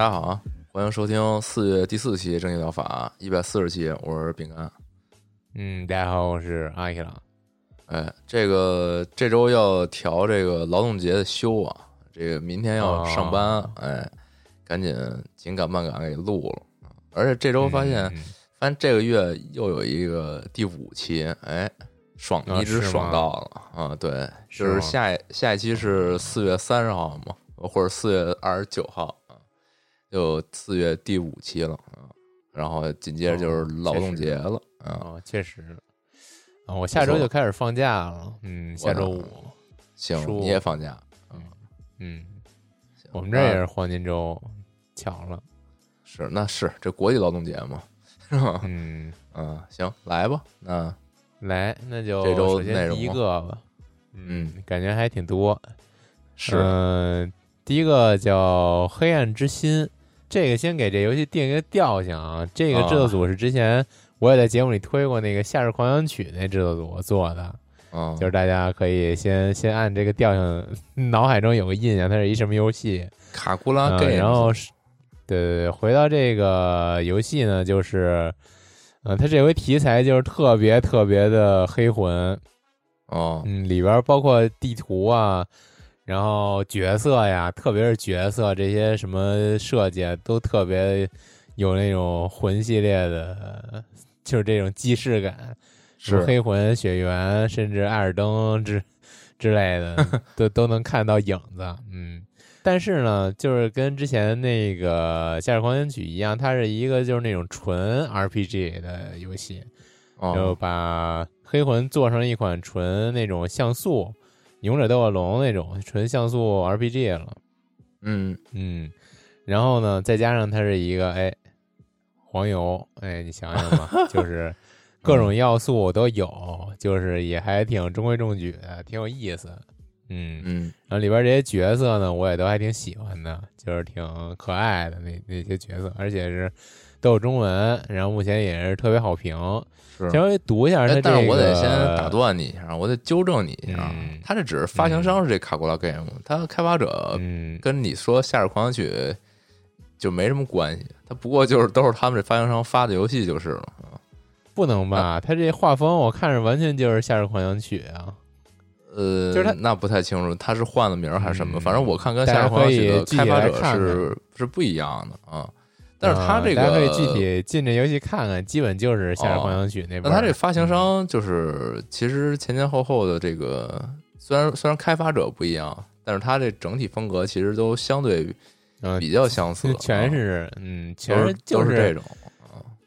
大家好啊，欢迎收听四月第四期正义疗法一百四十期，我是饼干。嗯，大家好，我是阿一郎。哎，这个这周要调这个劳动节的休啊，这个明天要上班，哦哎，赶紧紧赶慢赶给录了。而且这周发现，嗯发现这个月又有一个第五期，哎，爽，啊一直爽到了啊！对，就是下一下一期是四月三十号嘛，或者四月二十九号啊，就四月第五期了啊。然后紧接着就是劳动节了啊。哦，确实。啊，我下周就开始放假了。嗯，下周五。行，你也放假？嗯，嗯我们这也是黄金周，巧了。是那是这国际劳动节嘛，是吧？嗯，嗯，行，来吧，那来，那就这周首先第一个吧。嗯，感觉还挺多。是嗯、第一个叫《黑暗之心》，这个先给这游戏定一个调性啊。这个制作组是之前我也在节目里推过那个《夏日狂想曲》那制作组做的，嗯，就是大家可以先先按这个调性，脑海中有个印象，它是一什么游戏。卡库拉嗯然后是，对对对，回到这个游戏呢，就是，嗯、它这回题材就是特别特别的黑魂，哦，嗯，里边包括地图啊，然后角色呀，特别是角色这些什么设计啊，都特别有那种魂系列的，就是这种既视感，是黑魂、血缘，甚至艾尔登之之类的，都都能看到影子。嗯，但是呢，就是跟之前那个《夏日狂想曲》一样，它是一个就是那种纯 RPG 的游戏。就哦，把黑魂做成一款纯那种像素勇者斗恶龙那种纯像素 RPG 了，嗯，嗯，然后呢，再加上它是一个哎黄油，哎，你想想吧，就是各种要素都有，就是也还挺中规中矩的，挺有意思，嗯，嗯，然后里边这些角色呢，我也都还挺喜欢的，就是挺可爱的那那些角色，而且是都有中文，然后目前也是特别好评。是。稍微读一下它这个，哎但是我得先打断你一下，我得纠正你一下嗯，他这只是发行商是这卡库拉 Game，他开发者嗯，跟你说《夏日狂想曲》就没什么关系，他不过就是都是他们这发行商发的游戏就是了。啊不能吧？它这画风我看着完全就是《夏日狂想曲》啊，呃，就是他那不太清楚，他是换了名儿还是什么？嗯反正我看跟《夏日狂想曲》的开发者来看是是不一样的啊。但是他这个啊大家可以具体进这游戏看看，基本就是《夏日狂想曲》那边他这发行商就是其实前前后后的这个，虽然虽然开发者不一样，但是他这整体风格其实都相对嗯，比较相似，全啊是嗯，都全是就都是这种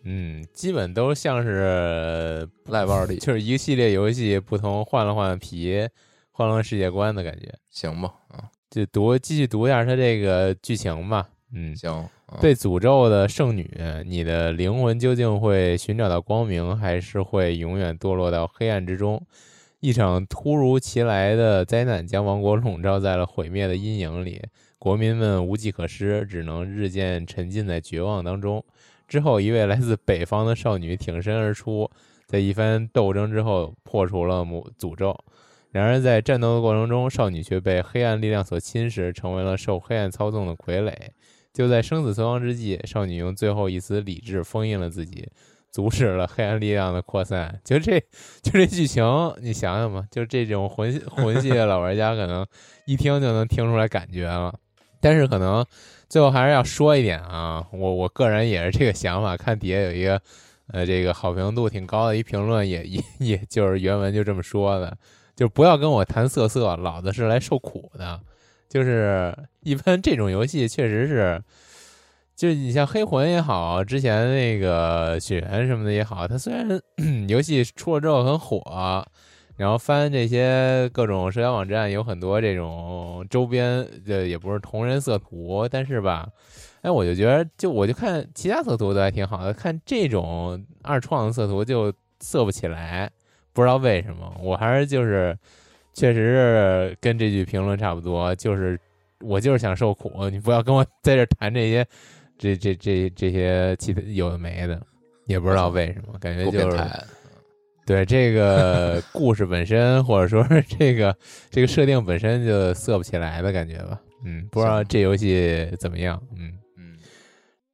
嗯，基本都像是赖腕里，就是一个系列游戏不同换了换皮，换了换世界观的感觉。行吧？啊，就读继续读一下它这个剧情吧。嗯，行，啊被诅咒的圣女，你的灵魂究竟会寻找到光明，还是会永远堕落到黑暗之中？一场突如其来的灾难将王国笼罩在了毁灭的阴影里，国民们无计可施，只能日渐沉浸在绝望当中。之后，一位来自北方的少女挺身而出，在一番斗争之后破除了魔诅咒。然而，在战斗的过程中，少女却被黑暗力量所侵蚀，成为了受黑暗操纵的傀儡。就在生死存亡之际，少女用最后一丝理智封印了自己，阻止了黑暗力量的扩散。就这就这剧情，你想想吧，就这种魂魂系的老玩家可能一听就能听出来感觉了。但是可能最后还是要说一点啊，我我个人也是这个想法。看底下有一个呃这个好评度挺高的一评论，也也也就是原文就这么说的，就不要跟我谈色色，老子是来受苦的。就是一般这种游戏确实是，就是你像黑魂也好，之前那个血缘什么的也好，它虽然 游戏出了之后很火，然后翻这些各种社交网站有很多这种周边的，也不是同人色图，但是吧，哎，我就觉得，就我就看其他色图都还挺好的，看这种二创的色图就色不起来，不知道为什么，我还是就是。确实是跟这句评论差不多，就是我就是想受苦，你不要跟我 在这谈这些，这这这这些其他有的没的，也不知道为什么，感觉就是对这个 故事本身，或者说是这个这个设定本身就色不起来的感觉吧。嗯，不知道这游戏怎么样。嗯嗯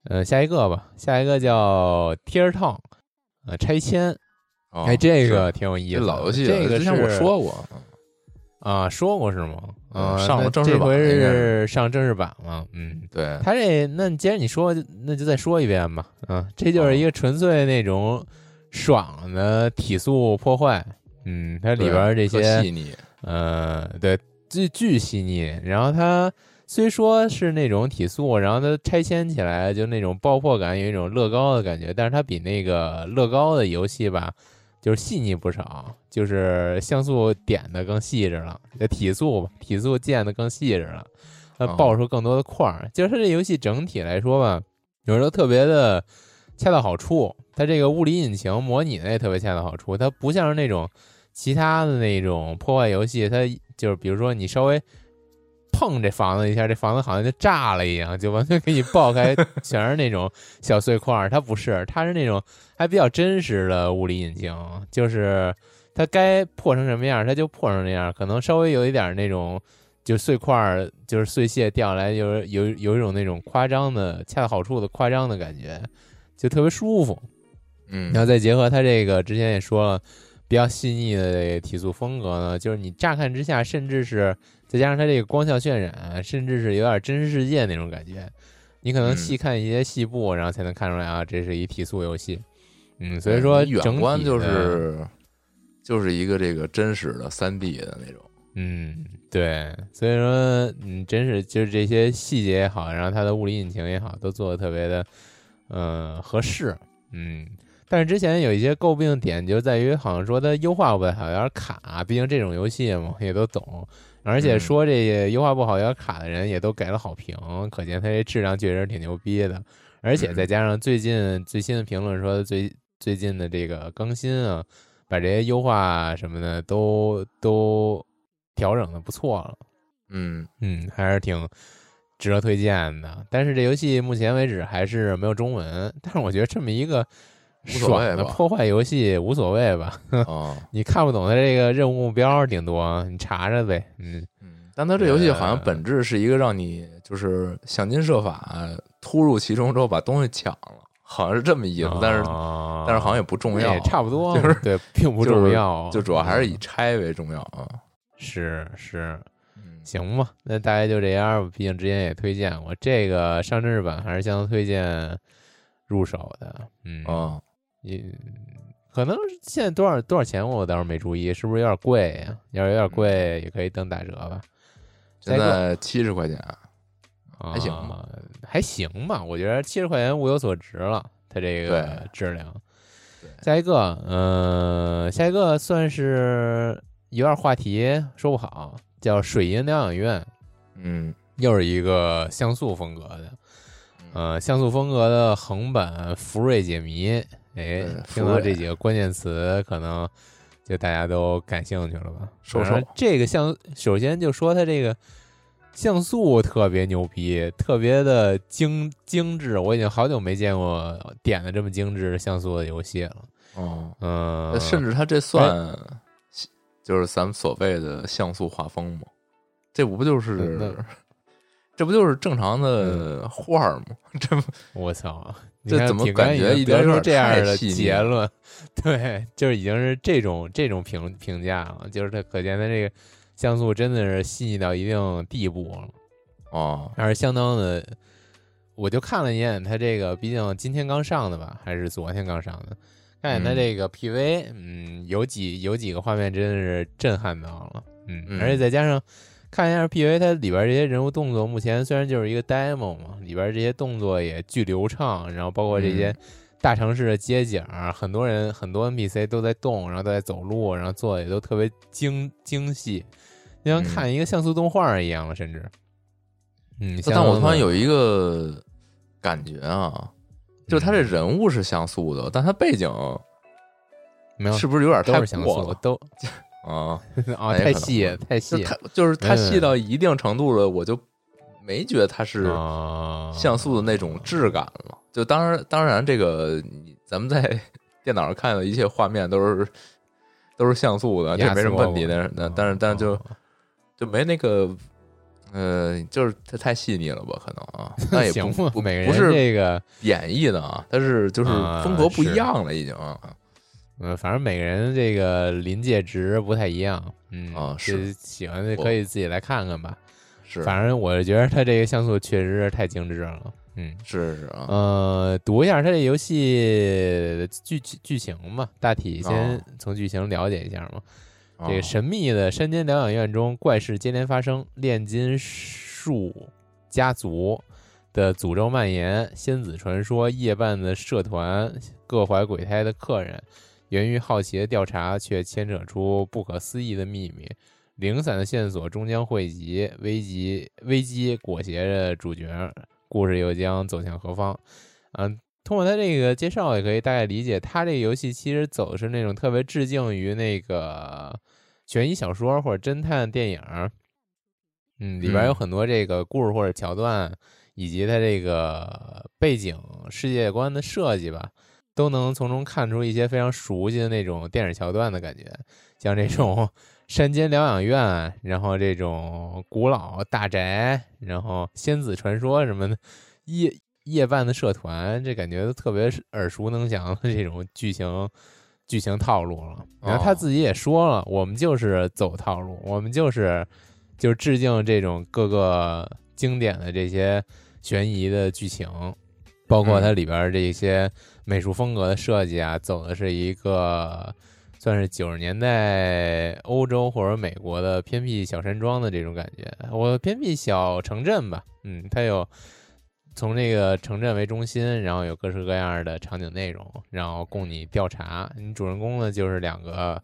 呃，下一个吧，下一个叫 Tear Town，呃，拆迁。哎，这个挺有意思，老游戏，这个之前我说过。啊，说过是吗？啊，上了正式版，这回是上正式版了。嗯，对，他这那既然你说，那就再说一遍吧。嗯，这就是一个纯粹那种爽的体速破坏。嗯，它里边这些细腻，呃，对，巨巨细腻。然后它虽说是那种体速，然后它拆迁起来就那种爆破感，有一种乐高的感觉，但是它比那个乐高的游戏吧。就是细腻不少，就是像素点的更细致了，体速吧，体速建的更细致了，它爆出更多的块儿。就是它这游戏整体来说吧，有时候特别的恰到好处。它这个物理引擎模拟的也特别恰到好处，它不像是那种其他的那种破坏游戏，它就是比如说你稍微。碰这房子一下，这房子好像就炸了一样，就完全给你爆开，全是那种小碎块儿。它不是，它是那种还比较真实的物理引擎，就是它该破成什么样，它就破成那样。可能稍微有一点那种，就碎块儿，就是碎屑掉下来，有有有一种那种夸张的、恰到好处的夸张的感觉，就特别舒服。嗯，然后再结合它这个之前也说了，比较细腻的体速风格呢，就是你乍看之下，甚至是。再加上它这个光效渲染，甚至是有点真实世界那种感觉，你可能细看一些细部，然后才能看出来啊，这是一提速游戏。嗯，所以说远观就是就是一个这个真实的三 D 的那种。嗯，对，所以说嗯，真是就是这些细节也好，然后它的物理引擎也好，都做的特别的嗯合适。嗯，但是之前有一些诟病点就在于，好像说它优化不太好，有点卡，毕竟这种游戏嘛，也都懂。而且说这个优化不好有点卡的人也都给了好评，可见它这质量确实挺牛逼的。而且再加上最近最新的评论说最最近的这个更新啊，把这些优化什么的都都调整的不错了。嗯嗯，还是挺值得推荐的。但是这游戏目前为止还是没有中文。但是我觉得这么一个。爽的破坏游戏无所谓吧？哦，你看不懂它这个任务目标，顶多你查查呗。嗯嗯，但它这游戏好像本质是一个让你就是想尽设法突入其中之后把东西抢了，好像是这么意思。但是但是好像也不重要，也差不多就是对，并不重要，就主要还是以拆为重要啊。是是，行吧，那大概就这样吧。毕竟之前也推荐过这个上正日版，还是相当推荐入手的。嗯啊。也可能现在多少多少钱，我倒是没注意，是不是有点贵呀？要是有点贵，也可以等打折吧。现在七十块钱，还行吧？还行吧？我觉得七十块钱物有所值了，它这个质量。下一个，嗯，下一个算是有点话题，说不好，叫水银疗养院。嗯，又是一个像素风格的，呃，像素风格的横版福瑞解谜。哎，听到这几个关键词，可能就大家都感兴趣了吧？说说这个像，首先就说它这个像素特别牛逼，特别的精精致。我已经好久没见过点的这么精致像素的游戏了。哦，嗯，甚至它这算就是咱们所谓的像素画风吗？这不就是这不就是正常的画吗？这我操！这怎么感觉得出这样的结论？对，就是已经是这种这种评评价了，就是它可见它这个像素真的是细腻到一定地步了。哦，还是相当的。我就看了一眼它这个，毕竟今天刚上的吧，还是昨天刚上的？看见它嗯这个 PV，嗯，有几有几个画面真的是震撼到了，嗯，嗯而且再加上看一下 PV，它里边这些人物动作，目前虽然就是一个 demo 嘛，里边这些动作也巨流畅，然后包括这些嗯。大城市的街景，很多人很多 NPC 都在动，然后都在走路，然后做的也都特别精精细，就像嗯。看一个像素动画一样了，甚至，嗯，但我突然有一一个感觉啊，就是他这人物是像素的，但他背景没有是不是有点太不像过了，素都 啊？啊，太细太细它就是他没没细到一定程度了，我就没觉得它是啊，像素的那种质感了。就当然，当然，这个咱们在 电脑上看的一切画面都是都是像素的，这没什么问题。过但是，但但是，但是就哦就没那个，呃，就是它太细腻了吧？可能啊，那也，不不每个人不是这个，演绎的啊，但是就是啊风格不一样了，已经啊。嗯，反正每个人这个临界值不太一样，嗯啊是喜欢的可以自己来看看吧。是，反正我觉得它这个像素确实是太精致了，嗯。是是啊，呃，读一下它这游戏的剧剧情吧，大体先哦从剧情了解一下嘛。这哦个神秘的山间疗养院中，怪事接连发生，炼金术家族的诅咒蔓延，仙子传说，夜半的社团，各怀鬼胎的客人，源于好奇的调查，却牵扯出不可思议的秘密。零散的线索终将汇集，危机危机裹挟着主角，故事又将走向何方？嗯、通过他这个介绍，也可以大概理解，他这个游戏其实走的是那种特别致敬于那个悬疑小说或者侦探电影，嗯，里边有嗯很多这个故事或者桥段，以及它这个背景世界观的设计吧，都能从中看出一些非常熟悉的那种电影桥段的感觉，像这种山间疗养院，然后这种古老大宅，然后仙子传说什么的，夜夜半的社团，这感觉都特别耳熟能详的这种剧情剧情套路了。然后他哦。自己也说了，我们就是走套路，我们就是就是致敬这种各个经典的这些悬疑的剧情，包括它里边儿这些美术风格的设计啊，走的是一个算是九十年代欧洲或者美国的偏僻小山庄的这种感觉，我偏僻小城镇吧，嗯，它有从这个城镇为中心，然后有各式各样的场景内容，然后供你调查。你主人公呢就是两个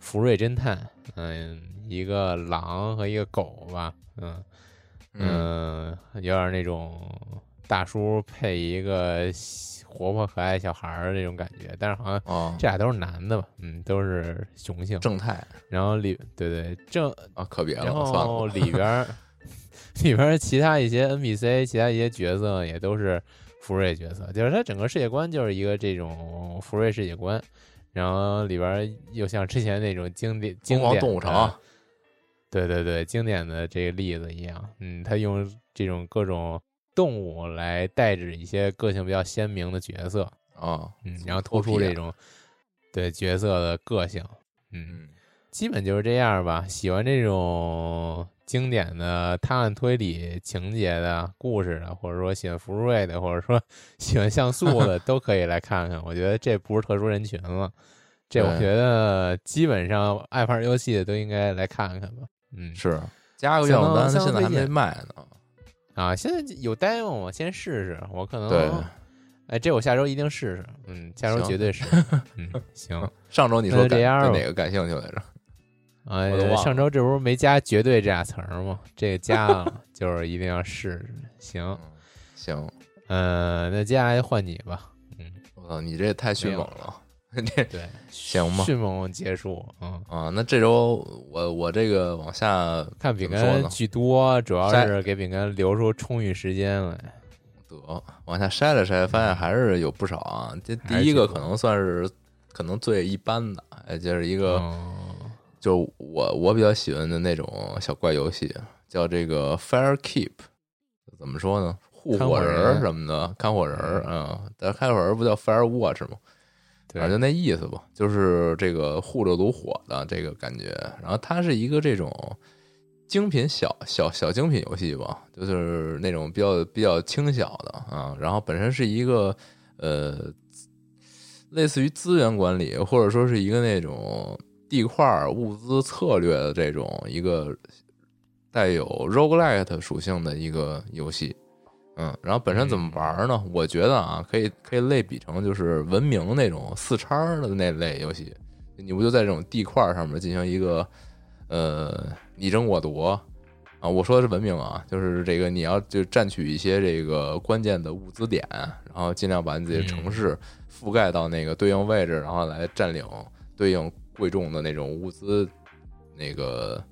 福瑞侦探，嗯，一个狼和一个狗吧，嗯嗯嗯，有点那种大叔配一个活泼可爱小孩儿那种感觉，但是好像哦，这俩都是男的吧，嗯，都是雄性。正太然后里对对正，啊，可别了，然后了，里边儿 里边儿其他一些 NPC，其他一些角色也都是福瑞角色，就是他整个世界观就是一个这种福瑞世界观。然后里边儿又像之前那种经典经典动物城对对对，经典的这个例子一样，嗯，他用这种各种动物来代指一些个性比较鲜明的角色，啊，嗯，然后突出这种对角色的个性，嗯，嗯基本就是这样吧。喜欢这种经典的探案推理情节的故事的，或者说喜欢福瑞的，或者说 喜欢像素的，都可以来看看。我觉得这不是特殊人群了，这我觉得基本上爱玩游戏的都应该来看看吧。嗯，是加个愿望单，现在还没卖呢。啊，现在有 demo，我先试试。我可能对，哎，这我下周一定试试。嗯，下周绝对试。嗯，行。上周你说对哪个感兴趣来着？哎上周这不是没加“绝对”这俩词儿吗？这个加了，就是一定要试试。行，嗯，行，嗯，那接下来就换你吧。嗯，我操，你这也太迅猛了。这对，行吧迅猛结束。嗯，啊，那这周我我这个往下看饼干巨多，主要是给饼干留出充裕时间来。得往下筛了筛，发现还是有不少啊。这第一个可能算是可能最一般的，哎，就是一个嗯就是我我比较喜欢的那种小怪游戏，叫这个 Fire Keep，怎么说呢？护看火火人什么的，看火人儿啊，但是看火人儿不叫 Fire Watch 吗？反正就那意思吧，就是这个护着炉火的这个感觉。然后它是一个这种精品小小小精品游戏吧，就是那种比较比较轻小的啊。然后本身是一个呃类似于资源管理，或者说是一个那种地块物资策略的这种一个带有 roguelite 属性的一个游戏。嗯，然后本身怎么玩呢？我觉得啊，可以可以类比成就是文明那种四叉的那类游戏，你不就在这种地块上面进行一个呃你争我夺啊？我说的是文明啊，就是这个你要就占取一些这个关键的物资点，然后尽量把你自己的城市覆盖到那个对应位置，然后来占领对应贵重的那种物资那个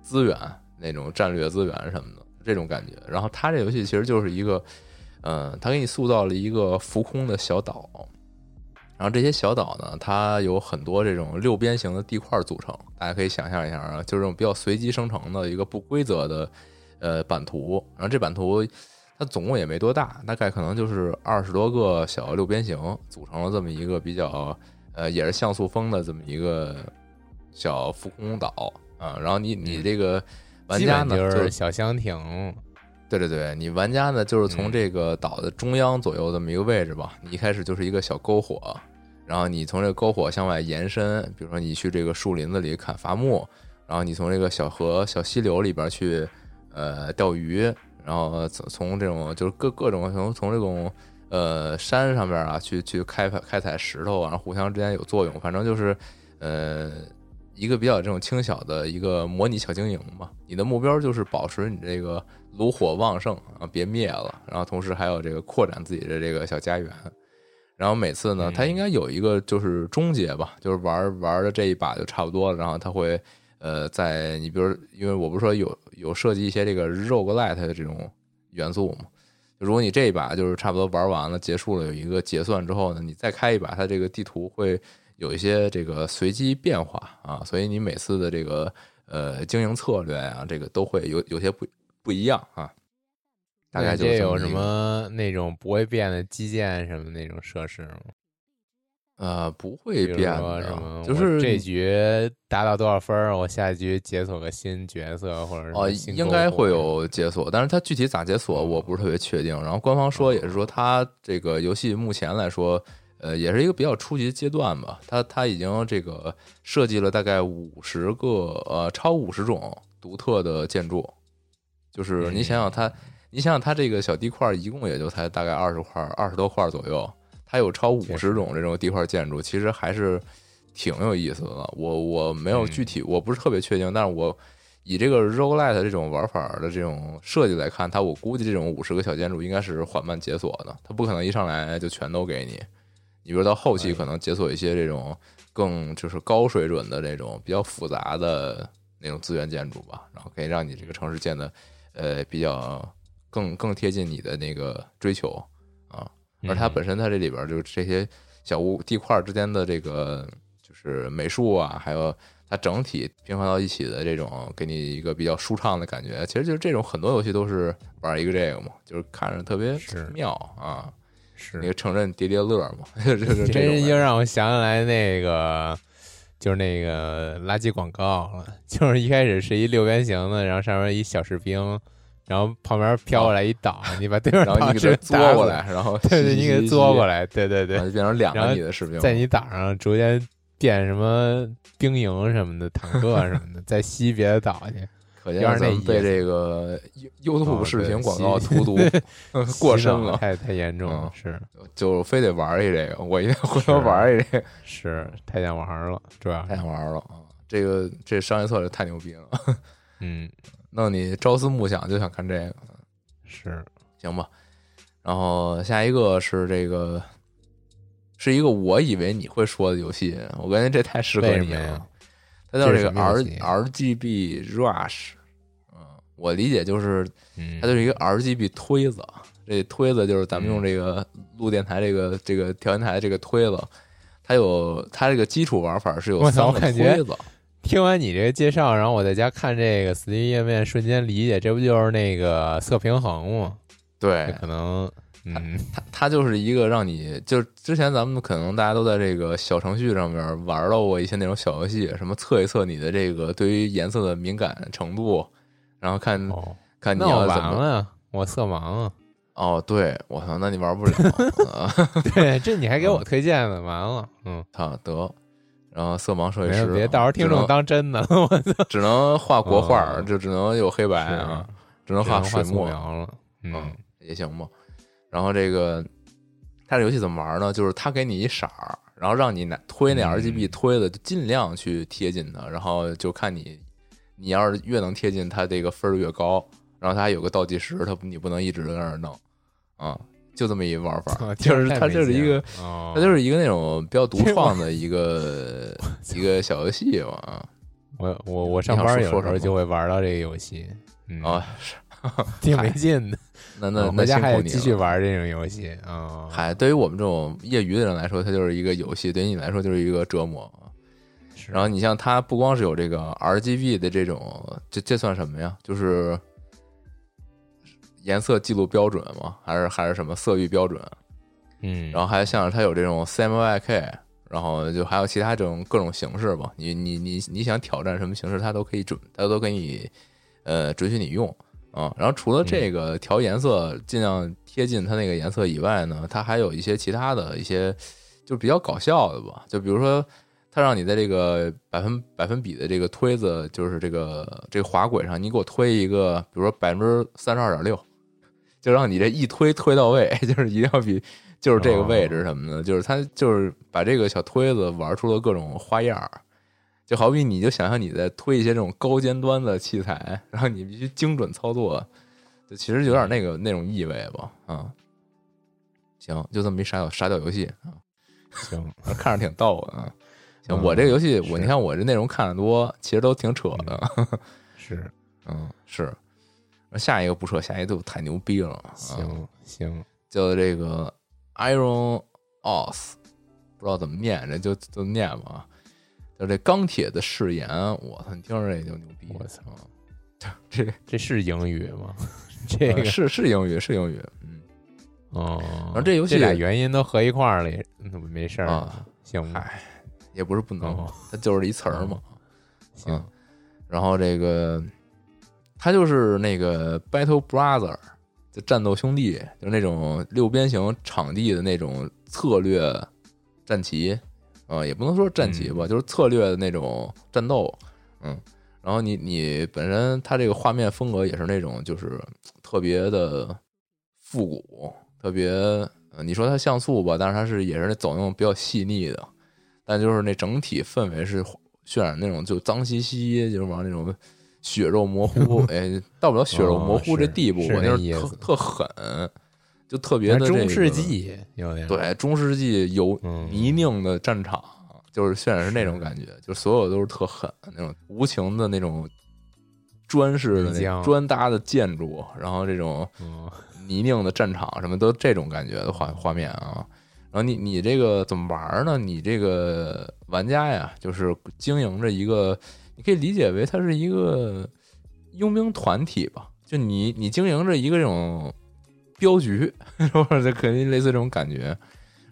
资源，那种战略资源什么的。这种感觉，然后它这游戏其实就是一个，嗯，它给你塑造了一个浮空的小岛，然后这些小岛呢，它有很多这种六边形的地块组成，大家可以想象一下啊，就是这种比较随机生成的一个不规则的呃版图，然后这版图它总共也没多大，大概可能就是二十多个小六边形组成了这么一个比较呃也是像素风的这么一个小浮空岛啊，然后你你这个。玩家呢就是小箱庭，对对对，你玩家呢就是从这个岛的中央左右这么一个位置吧，你一开始就是一个小篝火，然后你从这个篝火向外延伸，比如说你去这个树林子里砍伐木，然后你从这个小河、小溪流里边去呃钓鱼，然后从从这种就是各各种从从这种呃山上边啊去去开开采石头，然后互相之间有作用，反正就是呃。一个比较这种轻小的一个模拟小经营嘛，你的目标就是保持你这个炉火旺盛啊，别灭了，然后同时还有这个扩展自己的这个小家园，然后每次呢，它应该有一个就是终结吧，就是玩玩的这一把就差不多了，然后它会呃在你比如因为我不是说有有设计一些这个 roguelite 的这种元素嘛，如果你这一把就是差不多玩完了结束了，有一个结算之后呢，你再开一把，它这个地图会。有一些这个随机变化啊，所以你每次的这个呃经营策略啊，这个都会有有些不不一样啊。大概就有什么那种不会变的基建什么那种设施吗？呃，不会变的，就是这局达到多少分，我下一局解锁个新角色或者哦，应该会有解锁，但是它具体咋解锁我不是特别确定。然后官方说也是说，它这个游戏目前来说。呃，也是一个比较初级阶段吧。它它已经这个设计了大概五十个呃超五十种独特的建筑，就是你想想它，你想想它这个小地块一共也就才大概二十块二十多块左右，它有超五十种这种地块建筑，其实还是挺有意思的。我我没有具体，我不是特别确定，但是我以这个 roguelite 这种玩法的这种设计来看，它我估计这种五十个小建筑应该是缓慢解锁的，它不可能一上来就全都给你。你比如到后期可能解锁一些这种更就是高水准的这种比较复杂的那种资源建筑吧，然后可以让你这个城市建的呃比较更更贴近你的那个追求啊。而它本身它这里边就是这些小屋地块之间的这个就是美术啊，还有它整体平衡到一起的这种给你一个比较舒畅的感觉，其实就是这种很多游戏都是玩一个这个嘛，就是看着特别妙啊。是那个承认叠叠乐嘛，就是这又让我想起来那个，就是那个垃圾广告了。就是一开始是一六边形的，然后上面一小士兵，然后旁边飘过来一岛，你把对面岛给捉过来，然后对 对，你给捉过来，对对对，就变成两个你的士兵，在你岛上逐渐变什么兵营什么的，坦克什么的，再吸别的岛去。可见咱们被这个 YouTube 视频广告荼毒过深了，太太严重了，是就非得玩一这个，我一定回头玩一这个，是太想玩了，主要太想玩了啊！这个这商业策略太牛逼了，嗯，弄你朝思暮想就想看这个，是行吧？然后下一个是这个，是一个我以为你会说的游戏，我感觉这太适合你了。它叫这个 R R G B Rush，嗯，我理解就是，它就是一个 R G B 推子，这推子就是咱们用这个录电台这个这个调音台这个推子，它有它这个基础玩法是有三个推子。听完你这个介绍，然后我在家看这个 Steam 页面，瞬间理解，这不就是那个色平衡吗？对，可能。嗯，它它就是一个让你，就是之前咱们可能大家都在这个小程序上面玩到过一些那种小游戏，什么测一测你的这个对于颜色的敏感程度，然后看看你要怎么。呀，我色盲啊。哦，对，我操，那你玩不了啊！对，这你还给我推荐呢，完了，嗯，操得，然后色盲设计师，别到时候听众当真的，我操，只能画国画，哦就只能有黑白啊，只能画水墨，了，嗯也行吧。然后这个它这游戏怎么玩呢？就是它给你一色儿，然后让你拿推那嗯 RGB 推的就尽量去贴近它，然后就看你你要是越能贴近它，这个分儿越高。然后它还有个倒计时，它你不能一直在那儿弄啊，就这么一玩法，啊就是它就是一个它就是一个那种比较独创的一个 一个小游戏吧啊我我我上班有时候就会玩到这个游戏，嗯啊，是 挺没劲的。那那那家还继续。玩这种游戏啊。嗨，对于我们这种业余的人来说，它就是一个游戏；对于你来说，就是一个折磨然后你像它不光是有这个 RGB 的这种，这这算什么呀？就是颜色记录标准吗？还是还是什么色域标准？嗯，然后还像是它有这种 CMYK，然后就还有其他这种各种形式吧。你你你你想挑战什么形式，它都可以准，它都给你呃准许你用啊。然后除了这个调颜色尽量贴近它那个颜色以外呢，它还有一些其他的一些就比较搞笑的吧。就比如说，它让你在这个百分百分比的这个推子，就是这个这个滑轨上，你给我推一个，比如说百分之三十二点六，就让你这一推推到位，就是一定要比就是这个位置什么的，就是它就是把这个小推子玩出了各种花样儿。就好比你就想象你在推一些这种高尖端的器材，然后你必须精准操作，就其实有点那个那种意味吧，啊，行，就这么一傻屌傻屌游戏啊，行，看着挺逗的啊。行，嗯我这个游戏我你看我这内容看的多，其实都挺扯的，是嗯，是。下一个不扯，下一个就太牛逼了，啊，行行，叫这个 Iron Os，不知道怎么念，这就就念吧。就这钢铁的誓言，我操，你听着这就牛逼！我操，这这是英语吗？这个呃是是英语，是英语，嗯哦，然后这游戏俩原因都合一块儿了，那不没事儿啊，行吧？嗨，也不是不能哦，它就是一词儿嘛。行嗯，然后这个它就是那个 Battle Brother，就战斗兄弟，就是那种六边形场地的那种策略战棋，啊、也不能说战棋吧，就是策略的那种战斗，嗯。然后你你本身它这个画面风格也是那种就是特别的复古，特别呃你说它像素吧，但是它是也是走那种比较细腻的，但就是那整体氛围是渲染那种就脏兮兮，就是往那种血肉模糊，哎，到不了血肉模糊这地步，就是特特狠，就特别的、这个、中世纪有点对中世纪有嗯泥泞的战场，就是渲染是那种感觉，就是所有都是特狠那种无情的那种砖式的砖搭的建筑，然后这种嗯泥泞的战场什么都这种感觉的画画面啊。然后你你这个怎么玩呢？你这个玩家呀，就是经营着一个，你可以理解为它是一个佣兵团体吧。就你你经营着一个这种镖局，是吧？这肯定类似这种感觉。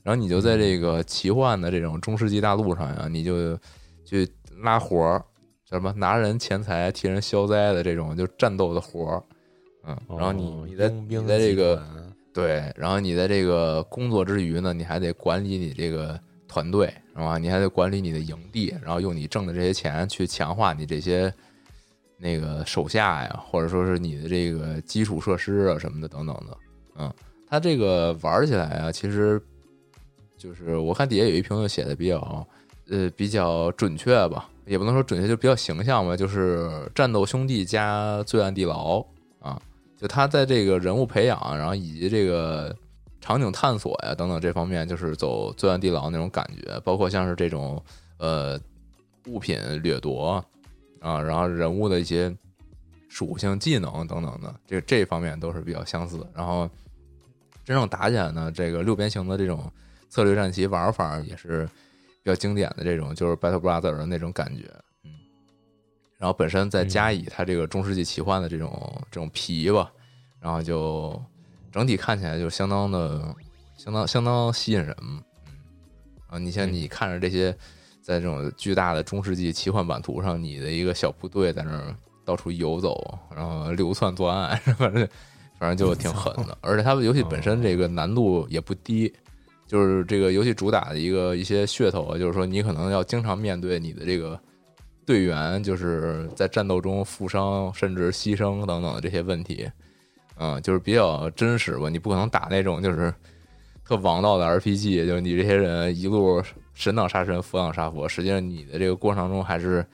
然后你就在这个奇幻的这种中世纪大陆上呀，你就去拉活儿，叫什么拿人钱财替人消灾的这种就战斗的活儿，嗯，然后你哦你在在这个对，然后你在这个工作之余呢，你还得管理你这个团队，是吧？你还得管理你的营地，然后用你挣的这些钱去强化你这些那个手下呀，或者说是你的这个基础设施啊什么的等等的。嗯，它这个玩起来啊，其实就是我看底下有一评论写的比较呃比较准确吧，也不能说准确，就比较形象吧，就是战斗兄弟加罪案地牢啊。就他在这个人物培养，然后以及这个场景探索呀等等这方面，就是走罪案地牢那种感觉，包括像是这种呃物品掠夺啊，然后人物的一些属性、技能等等的，这这方面都是比较相似。然后真正打起来呢，这个六边形的这种策略战棋玩法也是比较经典的这种，就是 Battle Brother 的那种感觉，嗯。然后本身再加以它这个中世纪奇幻的这种这种皮吧，然后就整体看起来就相当的相当相当吸引人，嗯。啊，你像嗯你看着这些在这种巨大的中世纪奇幻版图上，你的一个小部队在那儿到处游走，然后流窜作案，反正反正就挺狠的。而且它游戏本身这个难度也不低，就是这个游戏主打的一个一些噱头啊，就是说你可能要经常面对你的这个队员，就是在战斗中负伤甚至牺牲等等的这些问题，嗯，就是比较真实吧。你不可能打那种就是特王道的 RPG，就是你这些人一路神挡杀神，佛挡杀佛，实际上你的这个过程中还是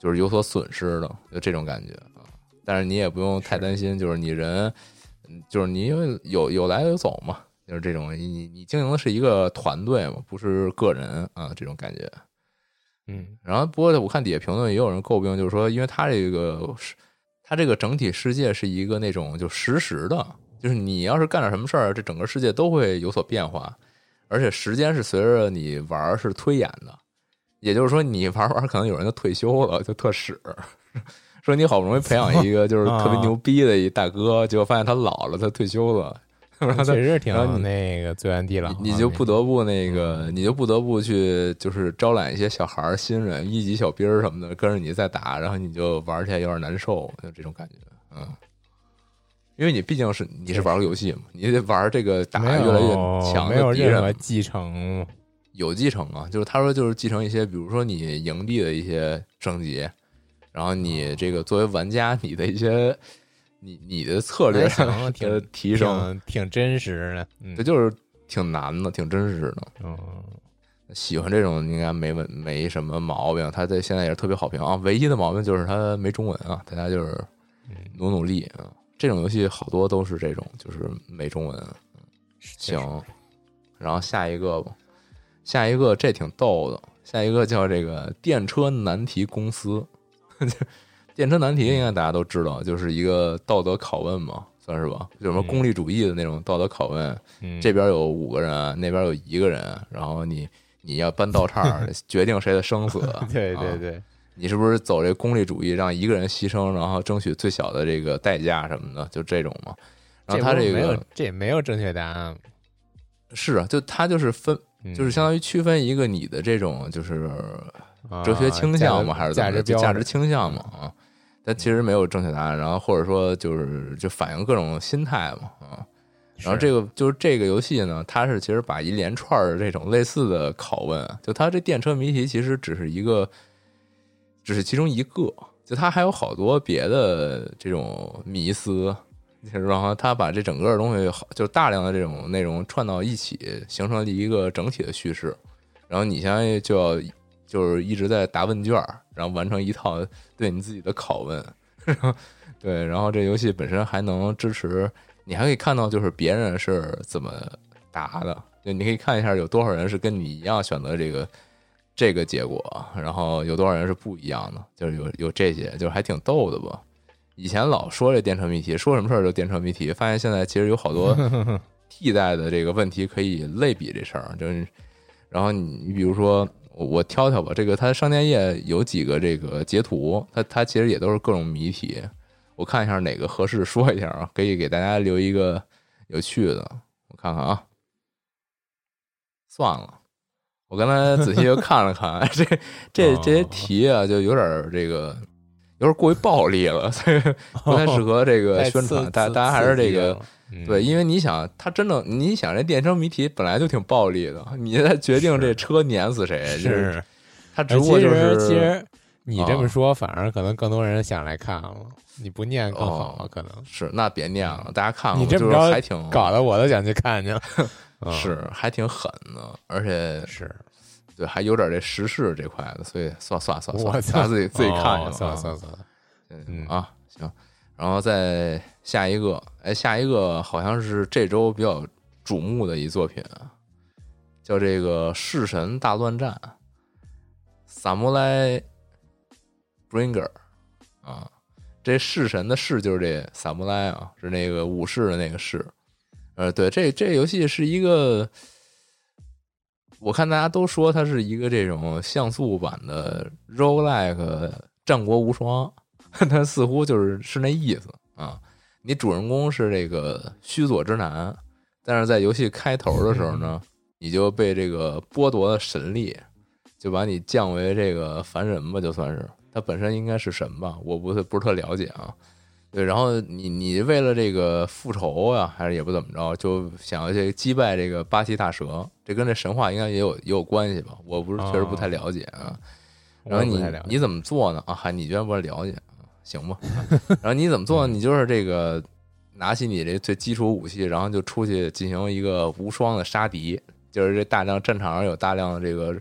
就是有所损失的，就这种感觉啊。但是你也不用太担心，就是你人，嗯就是你因为有有来有走嘛，就是这种你你经营的是一个团队嘛，不是个人啊，这种感觉。嗯然后不过我看底下评论也有人诟病，就是说，因为它这个是它这个整体世界是一个那种就实时的，就是你要是干点什么事儿，这整个世界都会有所变化，而且时间是随着你玩儿是推演的，也就是说你玩玩可能有人就退休了，就特屎。说你好不容易培养一个就是特别啊牛逼的一大哥，结果发现他老了，他退休了，确实挺那个罪案地牢啊，你你就不得不那个，嗯你就不得不去就是招揽一些小孩儿、新人、一级小兵儿什么的，跟着你再打，然后你就玩起来有点难受，就这种感觉，嗯。因为你毕竟是你是玩个游戏嘛，你得玩这个打越来越强没有的敌人，任何继承，有继承啊，就是他说就是继承一些，比如说你营地的一些升级，然后你这个作为玩家你的一些你你的策略提升，挺挺真实的，嗯这就是挺难的，挺真实的。嗯喜欢这种应该没问没什么毛病，他在现在也是特别好评啊。唯一的毛病就是他没中文啊，大家就是嗯努努力啊。这种游戏好多都是这种，就是没中文。行，然后下一个吧，下一个这挺逗的，下一个叫这个电车难题公司。电车难题应该大家都知道，就是一个道德拷问嘛，算是吧？就什么功利主义的那种道德拷问，嗯这边有五个人，那边有一个人，然后你你要搬道岔 决定谁的生死。对啊对对，你是不是走这功利主义，让一个人牺牲，然后争取最小的这个代价什么的，就这种嘛？然后他这个这也没有正确答案，是啊，就他就是分，嗯就是相当于区分一个你的这种就是啊哲学倾向嘛，还是怎么着价值价值倾向嘛啊？它其实没有正确答案，然后或者说就是就反映各种心态嘛啊。然后这个个就是这个游戏呢，它是其实把一连串的这种类似的拷问，就它这电车谜题其实只是一个，只是其中一个，就它还有好多别的这种迷思，然后他把这整个东西，就大量的这种内容串到一起，形成了一个整体的叙事。然后你相当于就要就是一直在答问卷，然后完成一套对你自己的拷问。对，然后这游戏本身还能支持，你还可以看到就是别人是怎么答的，就你可以看一下有多少人是跟你一样选择这个这个结果，然后有多少人是不一样的，就是有有这些，就是还挺逗的吧。以前老说这电车谜题，说什么事儿就电车谜题，发现现在其实有好多 替代的这个问题可以类比这事儿，就是，然后你你比如说我我挑挑吧，这个它商店页有几个这个截图，它它其实也都是各种谜题，我看一下哪个合适说一下啊，可以给大家留一个有趣的，我看看啊，算了。我刚才仔细又看了看，这这这些题啊，就有点儿这个，有点过于暴力了，所以不太适合这个 宣传。大大家还是这个对，因为你想，他真的，你想这电车谜题本来就挺暴力的，你在决定这车碾死谁，就是是，他只不过就其实是其实你这么啊。说，反而可能更多人想来看了。你不念更好，哦可能。是那别念了，大家看看，你这么着还挺搞得我都想去看去了。嗯。是还挺狠的，而且是，对还有点这时事这块的，所以算算算算，我操大家自己自己看去哦吧，啊算了算了算了，嗯嗯啊，行，然后再下一个，哎，下一个好像是这周比较瞩目的一作品啊，叫这个《弑神大乱战》（Samurai Bringer） 啊，这弑神的弑就是这萨姆莱啊，是那个武士的那个士。呃，对，这这游戏是一个，我看大家都说它是一个这种像素版的 roguelike 战国无双，它似乎就是是那意思啊。你主人公是这个须佐之男，但是在游戏开头的时候呢，你就被这个剥夺了神力，就把你降为这个凡人吧，就算是。他本身应该是神吧，我不是不是特了解啊。对，然后你你为了这个复仇啊，还是也不怎么着，就想要去击败这个巴西大蛇，这跟这神话应该也有也有关系吧？我不是确实不太了解啊。然后你你怎么做呢？啊，嗨，你居然不太了解，啊行吧？然后你怎么做呢？你就是这个拿起你这最基础武器，然后就出去进行一个无双的杀敌，就是这大量战场上有大量的这个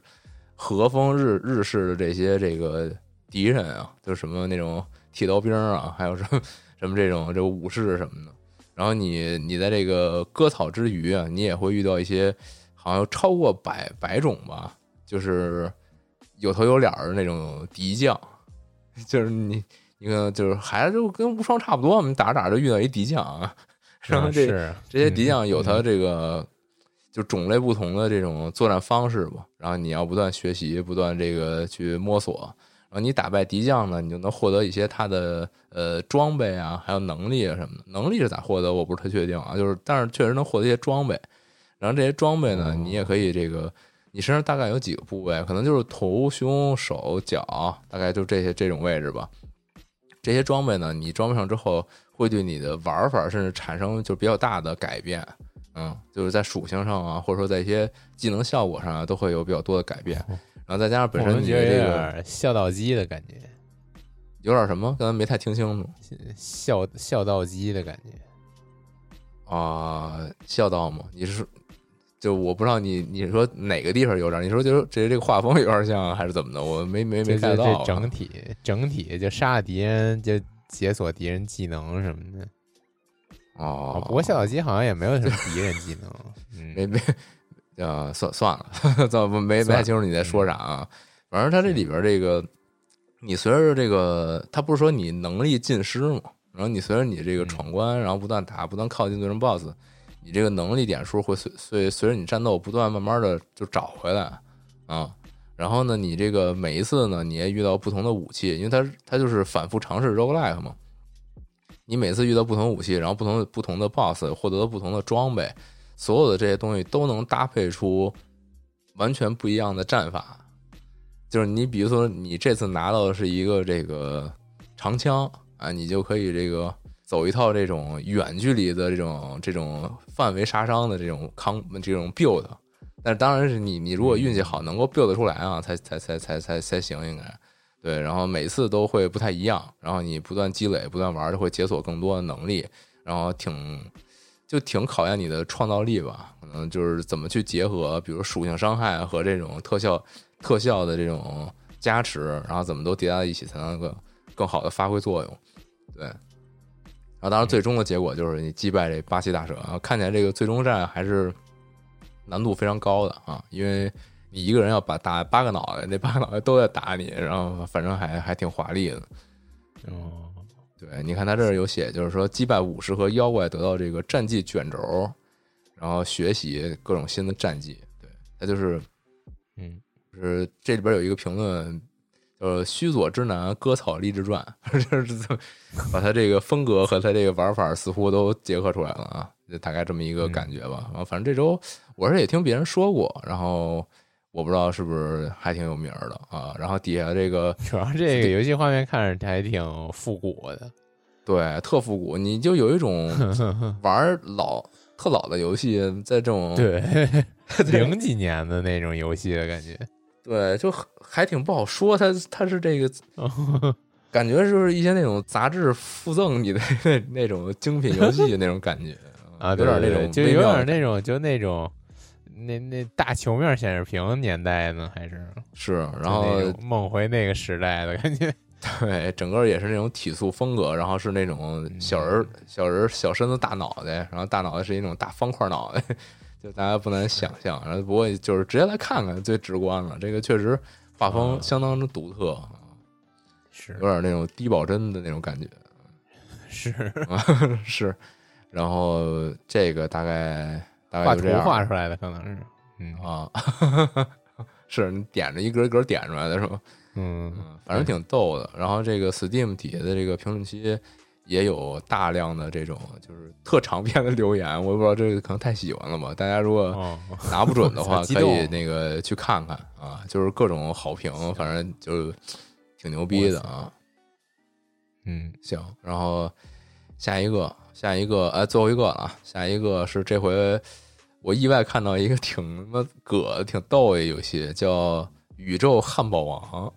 和风日日式的这些这个敌人啊，就是什么那种铁刀兵啊，还有什么 什么这种这个武士什么的。然后你你在这个割草之余啊，你也会遇到一些好像超过百百种吧，就是有头有脸的那种敌将，就是你你看就是还是就跟无双差不多，我们打着打着就遇到一敌将啊，然后这是这些敌将有他这个就种类不同的这种作战方式吧，然后你要不断学习，不断这个去摸索，然后你打败敌将呢，你就能获得一些他的呃装备啊，还有能力啊什么的。能力是咋获得，我不是特确定啊，就是但是确实能获得一些装备，然后这些装备呢，你也可以这个。你身上大概有几个部位？可能就是头、胸、手、脚，大概就这些这种位置吧。这些装备呢，你装备上之后，会对你的玩法甚至产生就比较大的改变。嗯，就是在属性上啊，或者说在一些技能效果上啊，都会有比较多的改变。然后再加上本身你这个点孝道机的感觉，有点什么，刚才没太听清楚孝孝道机的感觉。啊，孝道吗？你是就我不知道你你说哪个地方有点？你说就是这这个画风有点像还是怎么的？我没没没看到啊。这整体整体就杀了敌人就解锁敌人技能什么的。哦，不过孝道机好像也没有什么敌人技能。嗯，没没，呃，算算了，算了没没太清楚你在说啥啊。反正它这里边这个，你随着这个，它不是说你能力尽失嘛，然后你随着你这个闯关，然后不断打，不断靠近最终 BOSS，你这个能力点数会随随随着你战斗不断慢慢的就找回来啊。然后呢，你这个每一次呢，你也遇到不同的武器，因为它它就是反复尝试 roguelike 嘛。你每次遇到不同武器，然后不同不同的 BOSS 获得不同的装备，所有的这些东西都能搭配出完全不一样的战法。就是你比如说，你这次拿到的是一个这个长枪啊，你就可以这个走一套这种远距离的这种这种范围杀伤的这种康这种 build。但是当然是你你如果运气好，能够 build 出来啊，才才才才才才行应该。对，然后每次都会不太一样，然后你不断积累、不断玩，就会解锁更多的能力，然后挺就挺考验你的创造力吧。可能就是怎么去结合，比如属性伤害和这种特效特效的这种加持，然后怎么都叠加在一起，才能够更好的发挥作用。对，然后当然最终的结果就是你击败这巴西大蛇。看起来这个最终战还是难度非常高的啊，因为。你一个人要把打八个脑袋，那八个脑袋都在打你，然后反正还还挺华丽的。哦，对，你看他这儿有写，就是说击败武士和妖怪得到这个战绩卷轴，然后学习各种新的战绩。对，他就是，嗯，就是这里边有一个评论，呃，须佐之男割草励志传，就是把他这个风格和他这个玩法似乎都结合出来了啊，就大概这么一个感觉吧。然后反正这周我是也听别人说过，然后。我不知道是不是还挺有名的啊，然后底下这个 主要这个游戏画面看着还挺复古的，对，特复古，你就有一种 玩老特老的游戏，在这种对零几年的那种游戏的感觉，对，就还挺不好说，它它是这个感觉就是一些那种杂志附赠你的那那种精品游戏的那种感觉啊，有点那种就有点那种就那种。那那大球面显示屏年代呢，还是是，然后梦回那个时代的感觉。对，整个也是那种体塑风格，然后是那种小人、小人、小身子、大脑袋，然后大脑袋是一种大方块脑袋，就大家不难想象。然后不过就是直接来看看最直观了，这个确实画风相当之独特，是有点那种低保真的那种感觉。是是，然后这个大概。画图画出来的可能是，嗯啊，是你点着一格一格点出来的是吧？嗯，反正挺逗的。然后这个 Steam 底下的这个评论区也有大量的这种就是特长篇的留言，我也不知道这个可能太喜欢了吧？大家如果拿不准的话，可以那个去看看啊，就是各种好评，反正就是挺牛逼的啊。嗯，行，然后下一个，下一个，哎，最后一个了啊！下一个是这回我意外看到一个挺他妈葛、挺逗的游戏，叫《宇宙汉堡王》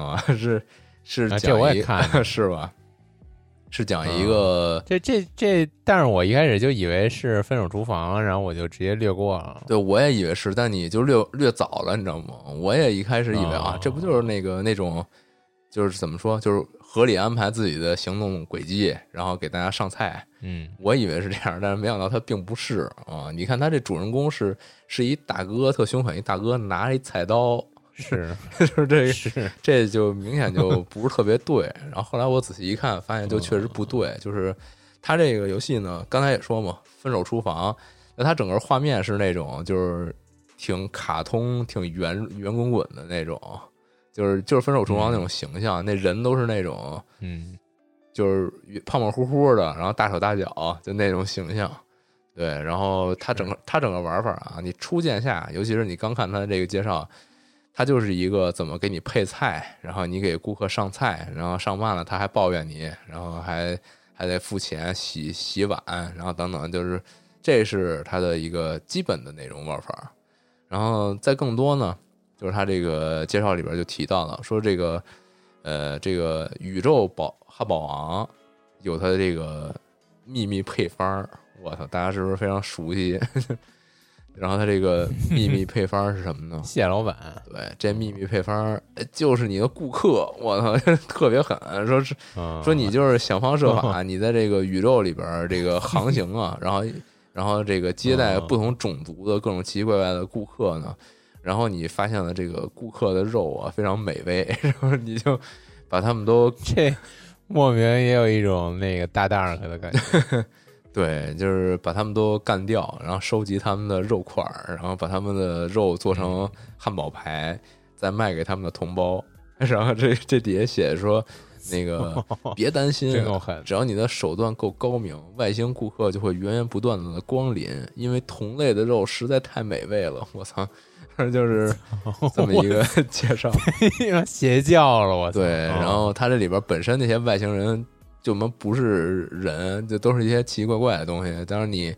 啊，是是讲一我也 看是吧？是讲一个，这这这，但是我一开始就以为是《分手厨房》，然后我就直接略过了。对我也以为是，但你就略略早了，你知道吗？我也一开始以为啊哦，这不就是那个那种，就是怎么说，就是合理安排自己的行动轨迹，然后给大家上菜。嗯，我以为是这样，但是没想到他并不是啊！你看他这主人公是是一大哥，特凶狠一大哥，拿着一菜刀，是 就是这个是，这就明显就不是特别对。然后后来我仔细一看，发现就确实不对。就是他这个游戏呢，刚才也说嘛，分手厨房，那它整个画面是那种就是挺卡通、挺圆圆滚滚的那种，就是就是分手厨房那种形象，那人都是那种嗯就是胖胖乎乎的，然后大手大脚，就那种形象。对，然后他整个他整个玩法啊，你初见下，尤其是你刚看他的这个介绍，他就是一个怎么给你配菜，然后你给顾客上菜，然后上慢了他还抱怨你，然后还还得付钱洗洗碗，然后等等，就是这是他的一个基本的那种玩法。然后再更多呢，就是他这个介绍里边就提到了，说这个呃这个宇宙宝汉堡王有他的这个秘密配方儿，我操，大家是不是非常熟悉？然后他这个秘密配方儿是什么呢？蟹老板，对，这秘密配方就是你的顾客，我操，特别狠，说是嗯说你就是想方设法，你在这个宇宙里边儿这个航行啊，然后然后这个接待不同种族的各种奇奇怪怪的顾客呢，然后你发现了这个顾客的肉啊非常美味，然后你就把他们都 这莫名也有一种那个大 dark 的感觉。对，就是把他们都干掉，然后收集他们的肉块儿，然后把他们的肉做成汉堡排，再卖给他们的同胞。然后这这底下写说，那个 别担心真够狠只要你的手段够高明，外星顾客就会源源不断的光临，因为同类的肉实在太美味了。我操，就是这么一个 介绍。邪教了，我！对，嗯然后它这里边本身那些外星人就们不是人，就都是一些奇奇怪怪的东西。当然，你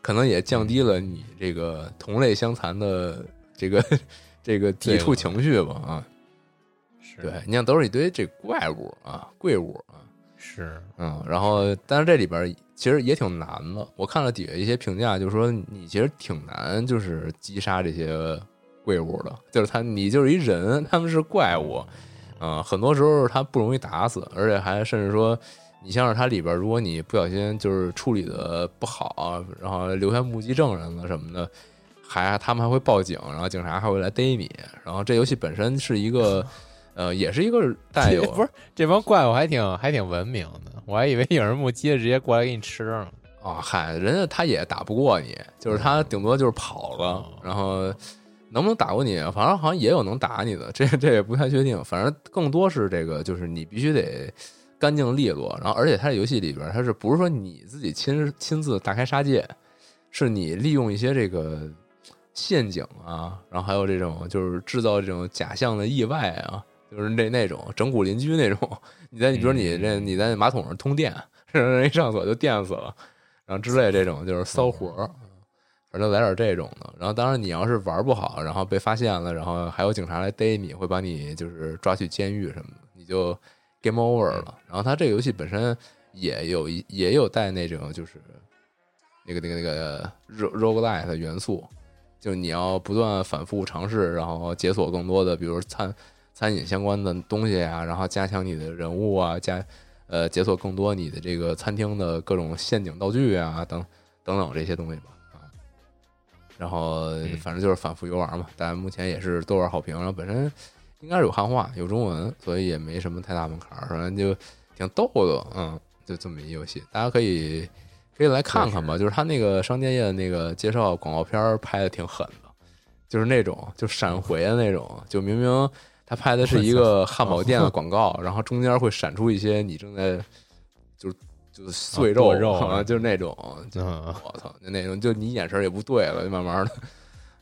可能也降低了你这个同类相残的这个这个抵触情绪吧啊。是对，你像都是一堆这怪物啊，怪物啊，是嗯，然后但是这里边其实也挺难的。我看了底下一些评价，就是说你其实挺难，就是击杀这些怪物的，就是他你就是一人，他们是怪物。啊、很多时候他不容易打死，而且还甚至说，你像是它里边，如果你不小心就是处理的不好，然后留下目击证人了什么的，还他们还会报警，然后警察还会来逮你。然后这游戏本身是一个，呃，也是一个带有不是这帮怪物还挺还挺文明的，我还以为有人目击了直接过来给你吃了。啊，嗨，人家他也打不过你，就是他顶多就是跑了哦，然后能不能打过你，反正好像也有能打你的，这这也不太确定。反正更多是这个，就是你必须得干净利落，然后而且它这游戏里边，它是不是说你自己亲亲自大开杀戒，是你利用一些这个陷阱啊，然后还有这种就是制造这种假象的意外啊，就是那那种整蛊邻居那种，你在你比如你这你在马桶上通电，人一上锁就电死了。然后之类这种就是骚活儿，反正来点这种的。然后当然你要是玩不好，然后被发现了，然后还有警察来逮你，会把你就是抓去监狱什么的，你就 game over 了。然后它这个游戏本身也有一也有带那种就是那个那个那个 ro roguelite 的元素，就你要不断反复尝试，然后解锁更多的，比如餐餐饮相关的东西啊，然后加强你的人物啊，加呃解锁更多你的这个餐厅的各种陷阱道具啊，等等等这些东西吧啊。然后反正就是反复游玩嘛，大家目前也是豆瓣好评，然后本身应该是有汉化有中文，所以也没什么太大门槛儿，反正就挺逗的，嗯，就这么一游戏，大家可以可以来看看吧。就是他那个商店页那个介绍广告片儿拍的挺狠的，就是那种就闪回的那种，就明明他拍的是一个汉堡店的 广告，然后中间会闪出一些你正在就是就是碎肉，好像就是那种，我操，就那种，就你眼神也不对了，就慢慢的，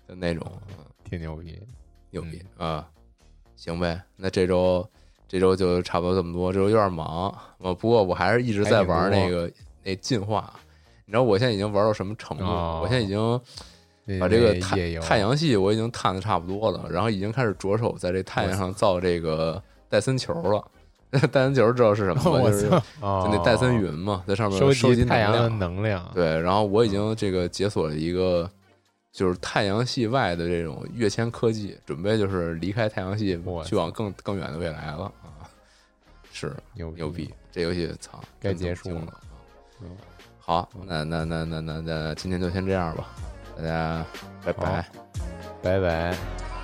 就那种，嗯挺牛逼。牛逼啊！行呗，那这周这周就差不多这么多，这周有点忙，我，不过我还是一直在玩那个那进化。你知道我现在已经玩到什么程度？哦我现在已经那把这个太太阳系我已经探的差不多了，然后已经开始着手在这太阳上造这个戴森球了。戴森球知道是什么吗？就是，就那戴森哦云嘛，在上面收集太阳的能量。对，然后我已经这个解锁了一个，就是太阳系外的这种跃迁科技，准备就是离开太阳系，去往更更远的未来了啊！是牛牛逼，这游戏操，该结束了好，那那那那那那今天就先这样吧，大家拜拜。拜拜。